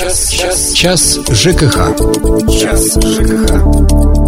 Час, час, час ЖКХ. Час ЖКХ.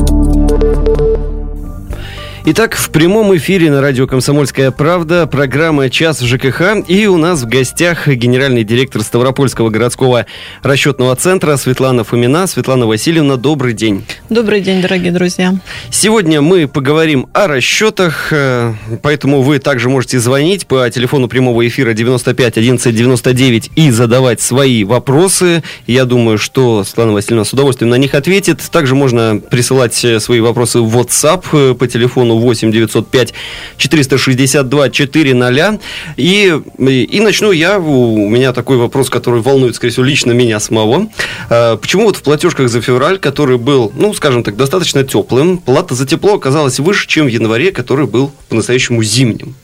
Итак, в прямом эфире на радио «Комсомольская правда» программа «Час ЖКХ». И у нас в гостях генеральный директор Ставропольского городского расчетного центра Светлана Фомина. Светлана Васильевна, добрый день. Добрый день, дорогие друзья. Сегодня мы поговорим о расчетах, э, поэтому вы также можете звонить по телефону прямого эфира 95 11 99 и задавать свои вопросы. Я думаю, что Светлана Васильевна с удовольствием на них ответит. Также можно присылать э, свои вопросы в WhatsApp э, по телефону телефону 8 905 462 400. И, и начну я, у меня такой вопрос, который волнует, скорее всего, лично меня самого. А, почему вот в платежках за февраль, который был, ну, скажем так, достаточно теплым, плата за тепло оказалась выше, чем в январе, который был по-настоящему зимним?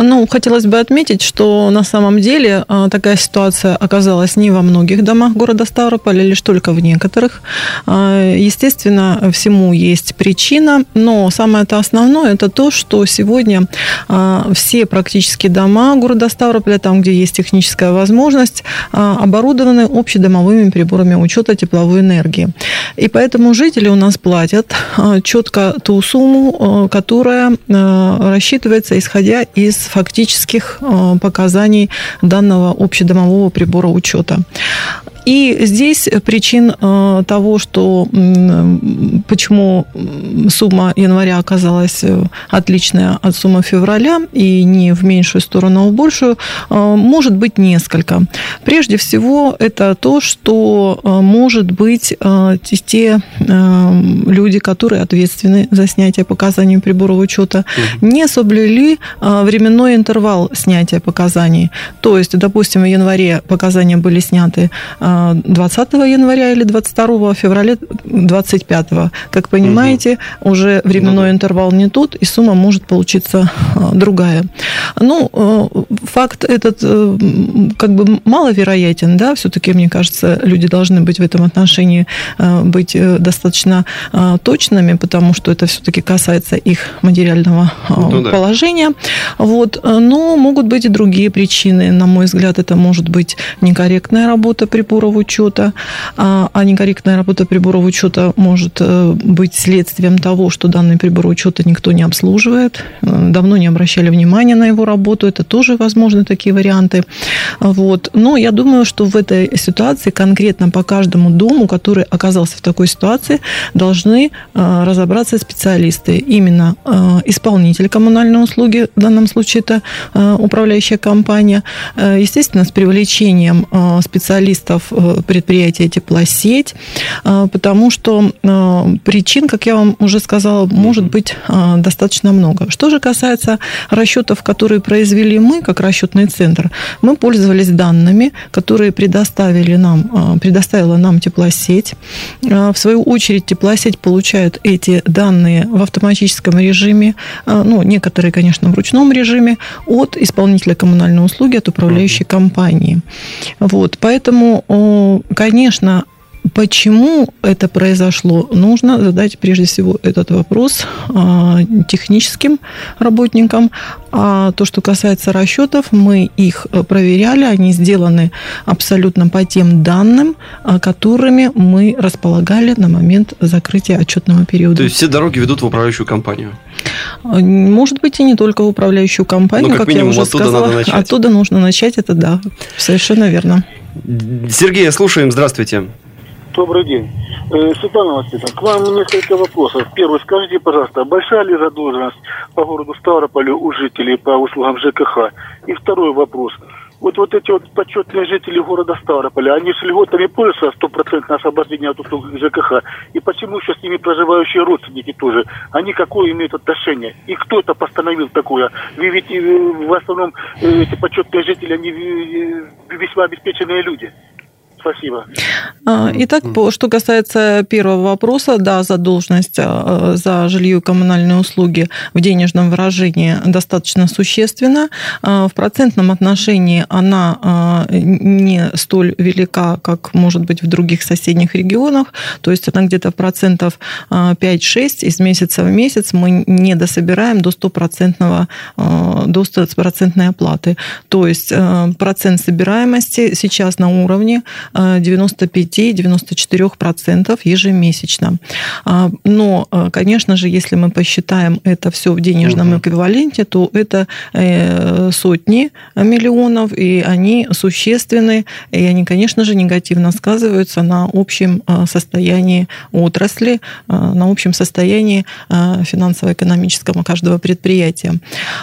Ну, хотелось бы отметить, что на самом деле а, такая ситуация оказалась не во многих домах города Ставрополя, лишь только в некоторых. А, естественно, всему есть причина, но самое-то основное это то, что сегодня а, все практически дома города Ставрополя, там, где есть техническая возможность, оборудованы общедомовыми приборами учета тепловой энергии. И поэтому жители у нас платят четко ту сумму, которая рассчитывается исходя из фактических э, показаний данного общедомового прибора учета. И здесь причин э, того, что почему сумма января оказалась э, отличная от суммы февраля и не в меньшую сторону, а в большую, э, может быть несколько. Прежде всего, это то, что может быть те люди, которые ответственны за снятие показаний прибора учета, не соблюли временной интервал снятия показаний. То есть, допустим, в январе показания были сняты 20 января или 22 февраля 25. Как понимаете, угу. уже временной ну, интервал не тот, и сумма может получиться а, другая. Ну, э, факт этот э, как бы маловероятен, да, все-таки, мне кажется, люди должны быть в этом отношении э, быть достаточно точными, потому что это все-таки касается их материального ну, положения. Да. Вот. Но могут быть и другие причины. На мой взгляд, это может быть некорректная работа прибора приборов учета, а, а некорректная работа приборов учета может э, быть следствием того, что данный прибор учета никто не обслуживает, э, давно не обращали внимания на его работу, это тоже возможны такие варианты. Вот. Но я думаю, что в этой ситуации конкретно по каждому дому, который оказался в такой ситуации, должны э, разобраться специалисты. Именно исполнитель коммунальной услуги, в данном случае это управляющая компания, естественно, с привлечением специалистов Э, предприятия теплосеть, э, потому что э, причин, как я вам уже сказала, может быть достаточно много. Что же касается расчетов, которые произвели мы, как расчетный центр, мы пользовались данными, которые предоставили нам, предоставила нам теплосеть. В свою очередь теплосеть получает эти данные в автоматическом режиме, ну, некоторые, конечно, в ручном режиме, от исполнителя коммунальной услуги, от управляющей компании. Вот, поэтому конечно, Почему это произошло? Нужно задать прежде всего этот вопрос а, техническим работникам. А то, что касается расчетов, мы их проверяли, они сделаны абсолютно по тем данным, а, которыми мы располагали на момент закрытия отчетного периода. То есть все дороги ведут в управляющую компанию? Может быть, и не только в управляющую компанию, Но ну, как, как минимум, я уже оттуда сказала. Надо начать. Оттуда нужно начать, это да, совершенно верно. Сергей, слушаем, здравствуйте. Добрый день. Э, Светлана Васильевна, к вам несколько вопросов. Первый, скажите, пожалуйста, большая ли задолженность по городу Ставрополю у жителей по услугам ЖКХ? И второй вопрос. Вот, вот эти вот почетные жители города Ставрополя, они с льготами пользуются стопроцентное освобождение от услуг ЖКХ. И почему еще с ними проживающие родственники тоже? Они какое имеют отношение? И кто это постановил такое? Вы ведь э, в основном э, эти почетные жители, они весьма обеспеченные люди. Спасибо. А, итак, что касается первого вопроса, да, задолженность а, за жилье и коммунальные услуги в денежном выражении достаточно существенна. А, в процентном отношении она не столь велика, как может быть в других соседних регионах. То есть она где-то процентов 5-6 из месяца в месяц мы не дособираем до 100%, до 100% оплаты. То есть процент собираемости сейчас на уровне 95-94% ежемесячно. Но, конечно же, если мы посчитаем это все в денежном угу. эквиваленте, то это сотни миллионов, и они существенны, и они, конечно же, негативно сказываются на общем состоянии отрасли, на общем состоянии финансово-экономическом каждого предприятия.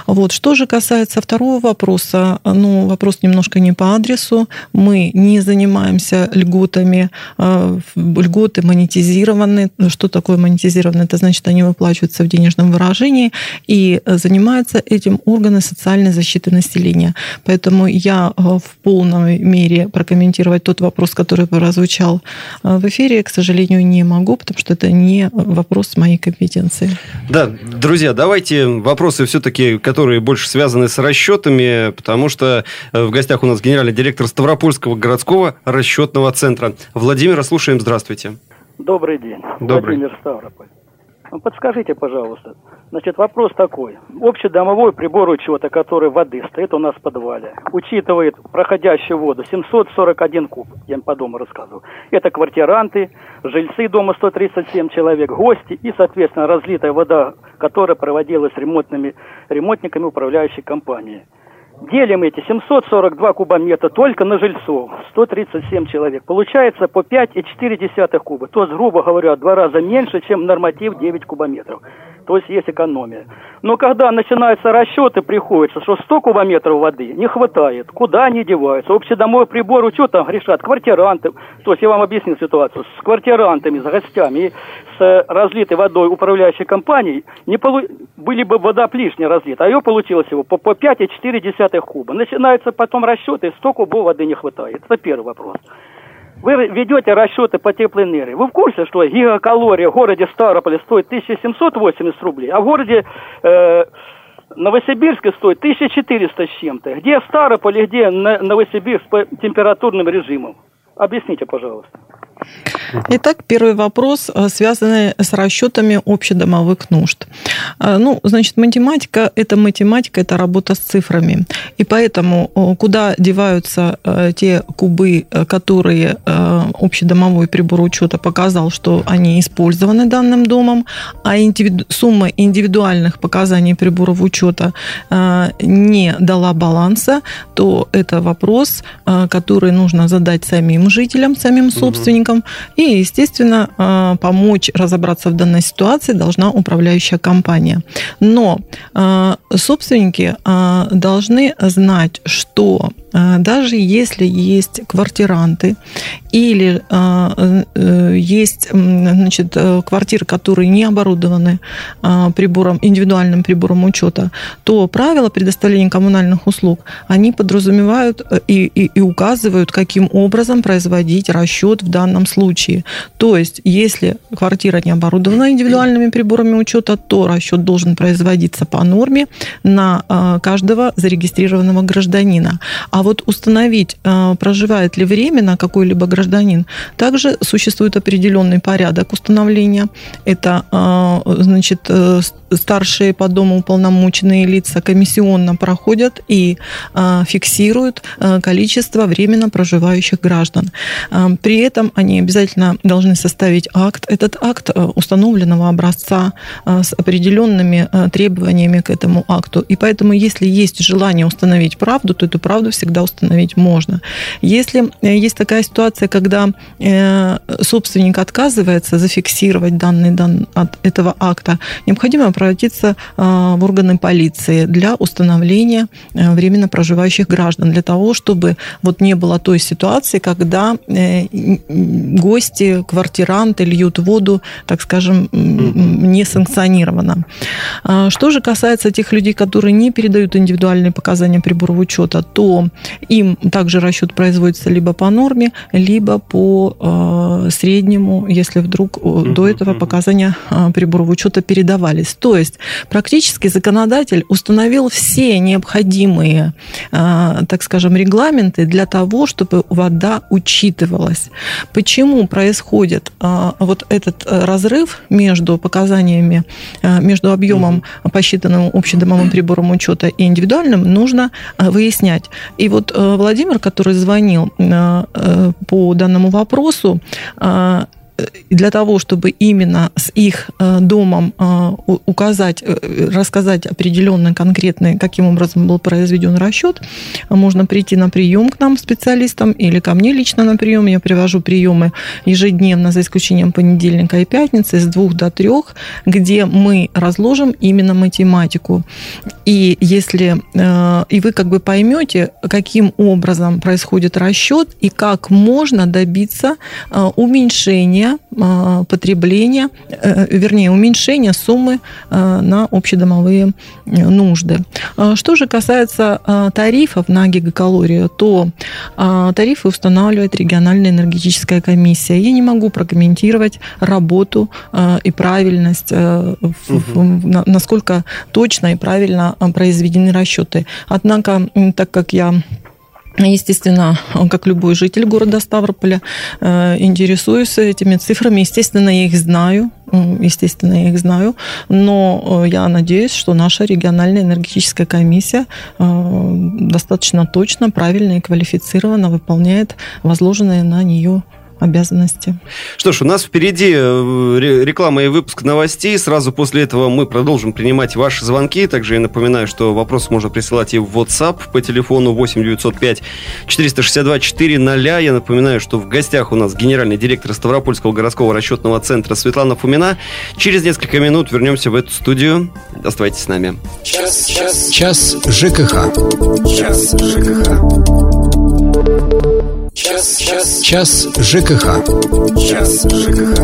Вот. Что же касается второго вопроса, ну, вопрос немножко не по адресу. Мы не занимаемся льготами. А, льготы монетизированы. Что такое монетизированы? Это значит, они выплачиваются в денежном выражении, и занимаются этим органы социальной защиты населения. Поэтому я а, в полной мере прокомментировать тот вопрос, который прозвучал в эфире, к сожалению, не могу, потому что это не вопрос моей компетенции. Да, друзья, давайте вопросы все-таки, которые больше связаны с расчетами, потому что э, в гостях у нас генеральный директор Ставропольского городского расчетного центра. Владимира, слушаем, здравствуйте. Добрый день. Добрый. Владимир Ставрополь. Ну, подскажите, пожалуйста, значит, вопрос такой. Общедомовой прибор учета, который воды стоит у нас в подвале, учитывает проходящую воду 741 куб, я по дому рассказываю. Это квартиранты, жильцы дома 137 человек, гости и, соответственно, разлитая вода, которая проводилась ремонтными, ремонтниками управляющей компании. Делим эти 742 кубометра только на жильцов, 137 человек. Получается по 5,4 куба. То есть, грубо говоря, в два раза меньше, чем норматив 9 кубометров то есть есть экономия. Но когда начинаются расчеты, приходится, что 100 кубометров воды не хватает, куда они деваются. Общедомовой прибор учета грешат квартиранты, то есть я вам объяснил ситуацию, с квартирантами, с гостями с разлитой водой управляющей компанией не полу... были бы вода лишняя разлита, а ее получилось всего по, по 5,4 куба. Начинаются потом расчеты, 100 кубов воды не хватает. Это первый вопрос. Вы ведете расчеты по теплоэнергии. Вы в курсе, что гигакалория в городе Ставрополе стоит 1780 рублей, а в городе э, Новосибирске стоит 1400 с чем-то? Где Ставрополь, где Новосибирск по температурным режимам? Объясните, пожалуйста. Итак, первый вопрос, э, связанный с расчетами общедомовых нужд. Э, ну, значит, математика – это математика, это работа с цифрами. И поэтому э, куда деваются те кубы, которые общедомовой прибор учета показал, что они использованы данным домом, а индивиду... сумма индивидуальных показаний приборов учета не дала баланса, то это вопрос, который нужно задать самим жителям, самим собственникам, и, естественно, а, помочь разобраться в данной ситуации должна управляющая компания. Но а, собственники а, должны знать, что даже если есть квартиранты или э, есть значит, э, квартиры, которые не оборудованы прибором, индивидуальным прибором учета, то правила предоставления коммунальных услуг, они подразумевают э, и, и, и указывают, каким образом производить расчет в данном случае. То есть, если квартира не оборудована индивидуальными приборами учета, то расчет должен производиться по норме на каждого зарегистрированного гражданина. А вот установить, э, проживает ли временно какой-либо гражданин, также существует определенный порядок установления. Это, э, значит, э, старшие по дому уполномоченные лица комиссионно проходят и фиксируют количество временно проживающих граждан. При этом они обязательно должны составить акт. Этот акт установленного образца с определенными требованиями к этому акту. И поэтому, если есть желание установить правду, то эту правду всегда установить можно. Если э, есть такая ситуация, когда э, собственник отказывается зафиксировать данные дан от этого акта, необходимо обратиться э, в органы полиции для установления временно проживающих граждан, для того, чтобы вот не было той ситуации, когда гости, квартиранты льют воду, так скажем, несанкционированно. Что же касается тех людей, которые не передают индивидуальные показания приборов учета, то им также расчет производится либо по норме, либо по э, среднему, если вдруг э, до этого показания э, приборов учета передавались. То есть практически законодатель установил все необходимые, так скажем, регламенты для того, чтобы вода учитывалась. Почему происходит вот этот разрыв между показаниями, между объемом, посчитанным общедомовым прибором учета и индивидуальным, нужно выяснять. И вот Владимир, который звонил по данному вопросу, для того, чтобы именно с их э, домом э, указать, э, рассказать определенно конкретно, каким образом был произведен расчет, можно прийти на прием к нам специалистам или ко мне лично на прием. Я привожу приемы ежедневно, за исключением понедельника и пятницы, с двух до трех, где мы разложим именно математику. И если и вы как бы поймете, каким образом происходит расчет и как можно добиться уменьшения а, потребления, э, вернее, уменьшения суммы а, на общедомовые э, нужды. А, что же касается тарифов на гигакалорию, то тарифы устанавливает региональная энергетическая комиссия. Я не могу прокомментировать работу и правильность, угу. насколько точно и правильно произведены расчеты. Однако, так как я Естественно, как любой житель города Ставрополя, э, интересуюсь этими цифрами. Естественно, я их знаю. Естественно, я их знаю. Но э, я надеюсь, что наша региональная энергетическая комиссия э, достаточно точно, правильно и квалифицированно выполняет возложенные на нее обязанности. Что ж, у нас впереди э, реклама и выпуск новостей. Сразу после этого мы продолжим принимать ваши звонки. Также я напоминаю, что вопросы можно присылать и в WhatsApp по телефону 8 905 462 400. Я напоминаю, что в гостях у нас генеральный директор Ставропольского городского расчетного центра Светлана Фумина. Через несколько минут вернемся в эту студию. Оставайтесь с нами. Час, час, час ЖКХ. Час ЖКХ. Час, час, час ЖКХ. Час ЖКХ.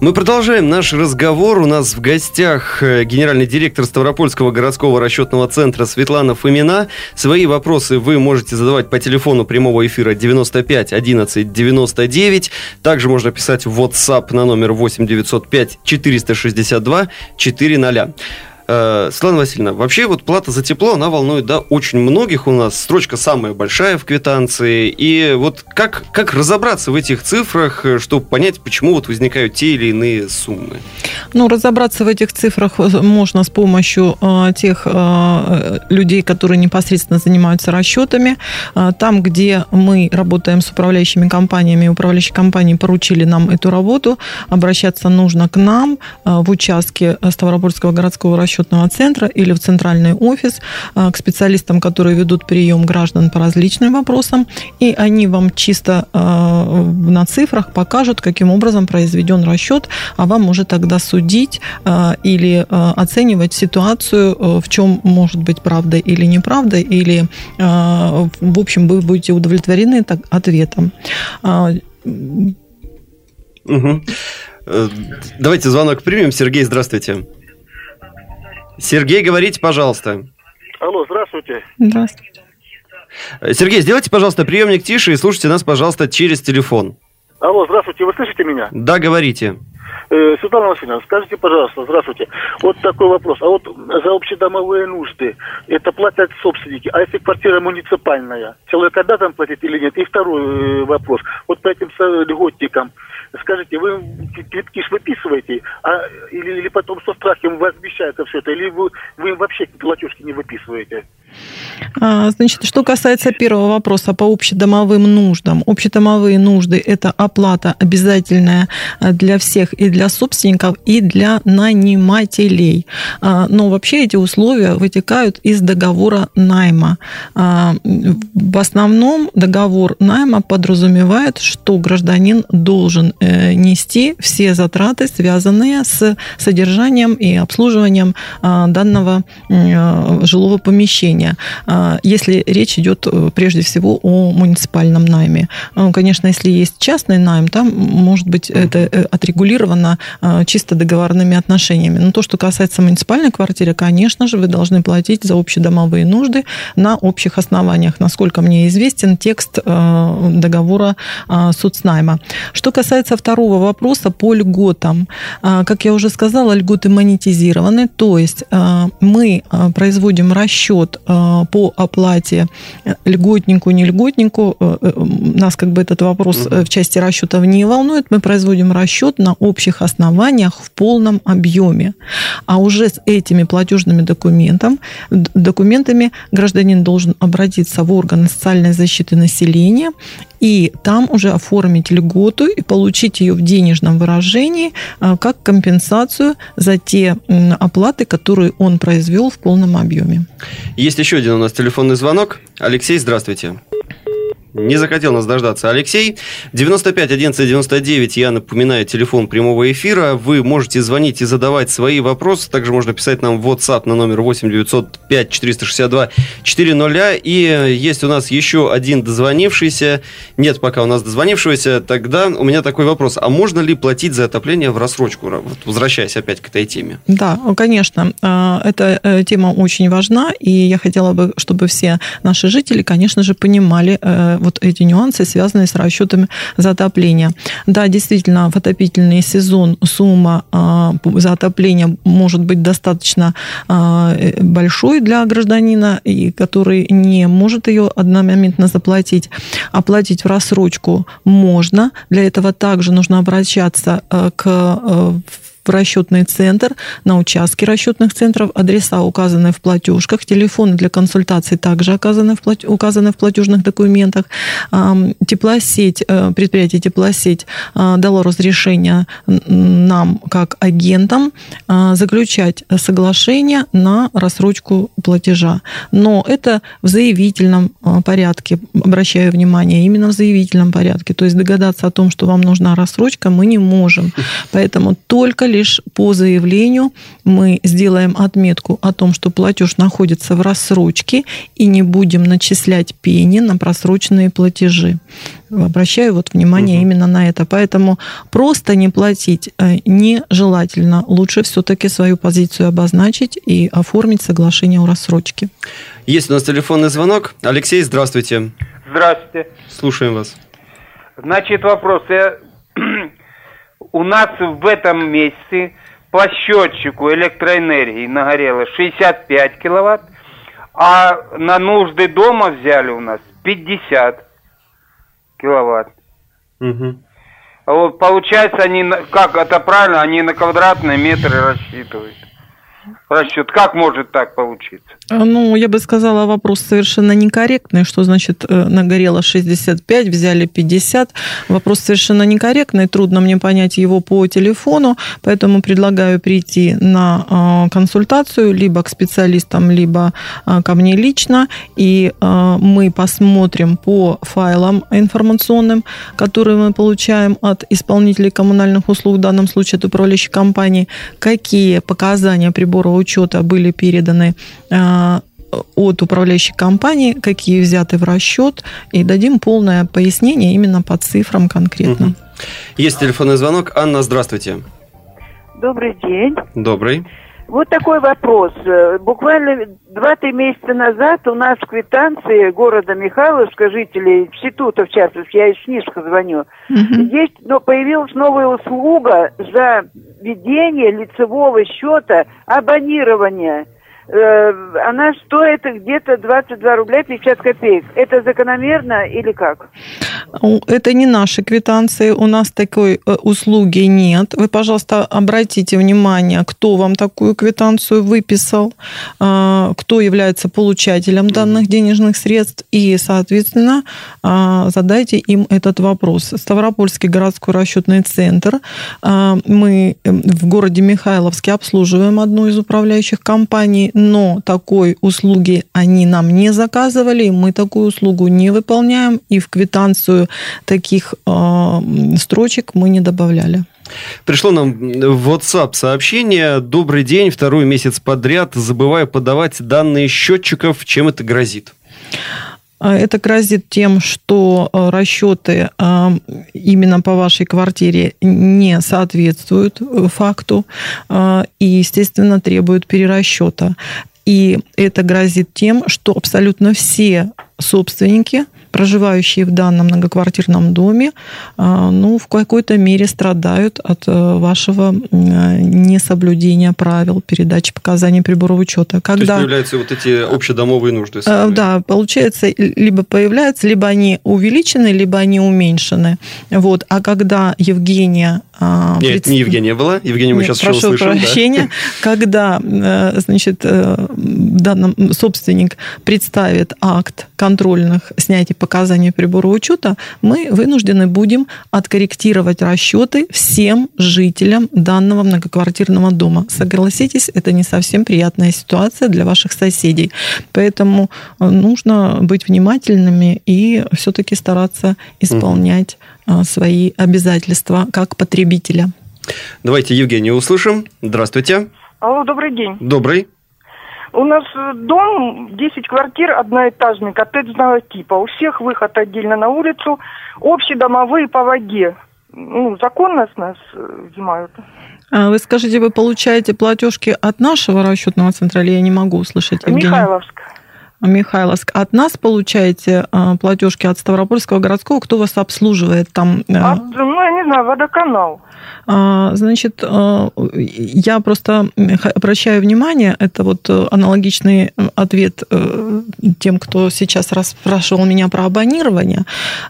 Мы продолжаем наш разговор. У нас в гостях э, генеральный директор Ставропольского городского расчетного центра Светлана Фомина. Свои вопросы вы можете задавать по телефону прямого эфира 95 11 99. Также можно писать в WhatsApp на номер 8 905 462 400. Э, Светлана Васильевна, вообще вот плата за тепло, она волнует, да, очень многих у нас. Строчка самая большая в квитанции. И вот как, как разобраться в этих цифрах, э, чтобы понять, почему вот возникают те или иные суммы? Ну, разобраться в этих цифрах можно с помощью э, тех э, людей, которые непосредственно занимаются расчетами. Э, там, где мы работаем с управляющими компаниями, управляющие компании поручили нам эту работу, обращаться нужно к нам э, в участке Ставропольского городского расчета расчетного центра или в центральный офис а, к специалистам, которые ведут прием граждан по различным вопросам, и они вам чисто а, на цифрах покажут, каким образом произведен расчет, а вам может тогда судить а, или оценивать ситуацию, в чем может быть правда или неправда, или, в общем, вы будете удовлетворены ответом. Угу. Давайте звонок примем. Сергей, здравствуйте. Сергей, говорите, пожалуйста. Алло, здравствуйте. Здравствуйте. Сергей, сделайте, пожалуйста, приемник тише и слушайте нас, пожалуйста, через телефон. Алло, здравствуйте, вы слышите меня? Да, говорите. Э, Светлана Васильевна, скажите, пожалуйста, здравствуйте. Вот такой вопрос. А вот за общедомовые нужды это платят собственники, а если квартира муниципальная, человек обязан платить или нет? И второй э, вопрос. Вот по этим льготникам, скажите, вы квитки ж выписываете, а, или, или потом со страхом возмещается все это, или вы, вы вообще платежки не выписываете? А, значит, что касается первого вопроса по общедомовым нуждам. Общедомовые нужды – это оплата обязательная а, для всех и для собственников, и для нанимателей. А, но вообще эти условия вытекают из договора найма. В основном договор найма подразумевает, что гражданин должен э, нести все затраты, связанные с содержанием и обслуживанием данного жилого помещения объяснение. А, если речь идет э, прежде всего о муниципальном найме. Ну, конечно, если есть частный найм, там может быть это э, отрегулировано а, чисто договорными отношениями. Но то, что касается муниципальной квартиры, конечно же, вы должны платить за общедомовые нужды на общих основаниях. Насколько мне известен текст э, договора соцнайма. Что касается второго вопроса по льготам. Как я уже сказала, льготы монетизированы, то есть мы производим расчет по оплате льготнику, не льготнику. Нас как бы этот вопрос в части расчетов не волнует. Мы производим расчет на общих основаниях в полном объеме. А уже с этими платежными документами, документами гражданин должен обратиться в органы социальной защиты населения и там уже оформить льготу и получить ее в денежном выражении а, как компенсацию за те оплаты, которые он произвел в полном объеме. Есть еще один у нас телефонный звонок. Алексей, здравствуйте. Не захотел нас дождаться. Алексей, 95 11 99, я напоминаю, телефон прямого эфира. Вы можете звонить и задавать свои вопросы. Также можно писать нам в WhatsApp на номер 8 905 462 400. И есть у нас еще один дозвонившийся. Нет пока у нас дозвонившегося. Тогда у меня такой вопрос. А можно ли платить за отопление в рассрочку? Вот возвращаясь опять к этой теме. Да, конечно. А, эта э, тема очень важна. И я хотела бы, чтобы все наши жители, конечно же, понимали э, вот эти нюансы, связанные с расчетами за отопление. Да, действительно, в отопительный сезон сумма а, за отопление может быть достаточно а, большой для гражданина, и который не может ее одномоментно заплатить. Оплатить в рассрочку можно. Для этого также нужно обращаться а, к в расчетный центр, на участке расчетных центров, адреса указаны в платежках, телефоны для консультаций также указаны в, плат... указаны в платежных документах. Теплосеть, э, предприятие Теплосеть э, дало разрешение нам, как агентам, э, заключать соглашение на рассрочку платежа. Но это в заявительном порядке, обращаю внимание, именно в заявительном порядке. То есть догадаться о том, что вам нужна рассрочка, мы не можем. Поэтому только лишь по заявлению мы сделаем отметку о том, что платеж находится в рассрочке и не будем начислять пени на просроченные платежи. Обращаю вот внимание угу. именно на это. Поэтому просто не платить э, нежелательно. Лучше все-таки свою позицию обозначить и оформить соглашение о рассрочке. Есть у нас телефонный звонок. Алексей, здравствуйте. Здравствуйте. Слушаем вас. Значит, вопрос. Я у нас в этом месяце по счетчику электроэнергии нагорело 65 киловатт, а на нужды дома взяли у нас 50 киловатт. Угу. Вот получается, они, как это правильно, они на квадратные метры рассчитывают расчет. Как может так получиться? А, ну, я бы сказала, вопрос совершенно некорректный. Что значит э, нагорело 65, взяли 50? Вопрос совершенно некорректный. Трудно мне понять его по телефону. Поэтому предлагаю прийти на а, консультацию либо к специалистам, либо а, ко мне лично. И мы посмотрим по файлам информационным, которые мы получаем от исполнителей коммунальных услуг, в данном случае от управляющей компании, какие показания прибора учета были переданы от управляющей компании, какие взяты в расчет, и дадим полное пояснение именно по цифрам конкретно. Угу. Есть телефонный звонок. Анна, здравствуйте. Добрый день. Добрый. Вот такой вопрос. Буквально два-три месяца назад у нас в квитанции города Михайловска, жителей института, в частности, я из Снижка звоню, угу. есть, но появилась новая услуга за ведение лицевого счета абонирования – Э, она стоит где-то 22 рубля 50 копеек. Это закономерно или как? Это не наши квитанции, у нас такой э, услуги нет. Вы, пожалуйста, обратите внимание, кто вам такую квитанцию выписал, э, кто является получателем данных денежных средств, и, соответственно, задайте им этот вопрос. Ставропольский городской расчетный центр. Мы в городе Михайловске обслуживаем одну из управляющих компаний но такой услуги они нам не заказывали, мы такую услугу не выполняем, и в квитанцию таких э, строчек мы не добавляли. Пришло нам в WhatsApp сообщение. Добрый день, второй месяц подряд забываю подавать данные счетчиков. Чем это грозит? А, это грозит тем, что э, расчеты э, именно по вашей квартире не соответствуют э, факту и, естественно, требуют перерасчета. И это грозит тем, что абсолютно все собственники проживающие в данном многоквартирном доме, а, ну, в какой-то мере страдают от э, вашего несоблюдения правил передачи показаний приборов учета. Когда, То есть появляются вот эти общедомовые нужды? Э, да, получается, либо появляются, либо они увеличены, либо они уменьшены. Вот. А когда Евгения а, Нет, пред... не Евгения была. Евгения мы Нет, сейчас прошу еще услышим. прощения. Да. Когда, э, значит, данный собственник представит акт контрольных снятий показаний прибора учета, мы вынуждены будем откорректировать расчеты всем жителям данного многоквартирного дома. Согласитесь, это не совсем приятная ситуация для ваших соседей. Поэтому э, нужно быть внимательными и все-таки стараться исполнять угу. свои обязательства как потребителя. Давайте Евгения услышим. Здравствуйте. Алло, добрый день. Добрый. У нас э, дом, 10 квартир, одноэтажный, коттеджного типа. У всех выход отдельно на улицу. Общедомовые по воде. Ну, законно с нас э, взимают. А вы скажите, вы получаете платежки от нашего расчетного центра, или я не могу услышать, Евгения? Михайловск. Михайловск. От нас получаете а, платежки от Ставропольского городского? Кто вас обслуживает там? От, а, ну, я не знаю, водоканал. А, значит, я просто обращаю внимание, это вот аналогичный ответ э, тем, кто сейчас расспрашивал меня про абонирование.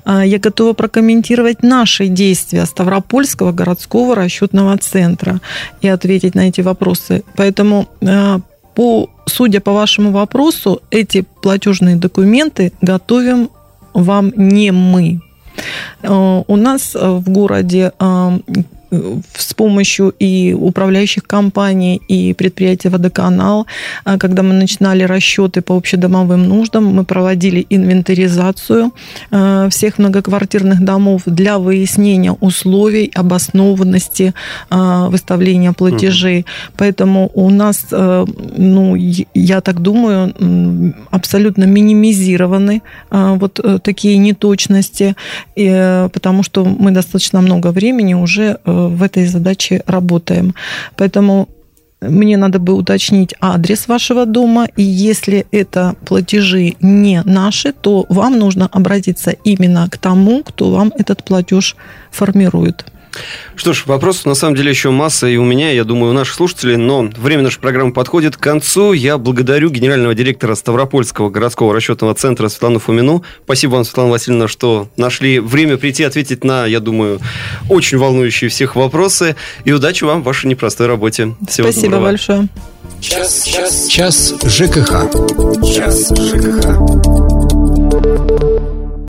Я готова прокомментировать наши действия Ставропольского городского расчетного центра и ответить на эти вопросы. Поэтому по, судя по вашему вопросу, эти платежные документы готовим вам не мы. Э, у нас в городе э, с помощью и управляющих компаний, и предприятия «Водоканал», а, когда мы начинали расчеты по общедомовым нуждам, мы проводили инвентаризацию а, всех многоквартирных домов для выяснения условий, обоснованности а, выставления платежей. Угу. Поэтому у нас, ну, я так думаю, абсолютно минимизированы вот э, такие неточности, потому что мы достаточно много времени уже э, в этой задаче работаем. Поэтому мне надо бы уточнить адрес вашего дома, и если это платежи не наши, то вам нужно обратиться именно к тому, кто вам этот платеж формирует. Что ж, вопросов на самом деле еще масса и у меня, я думаю, у наших слушателей, но время нашей программы подходит к концу. Я благодарю генерального директора Ставропольского городского расчетного центра Светлану Фомину. Спасибо вам, Светлана Васильевна, что нашли время прийти ответить на, я думаю, очень волнующие всех вопросы. И удачи вам в вашей непростой работе. Всего Спасибо доброго. большое. Час, час, час ЖКХ. Час ЖКХ.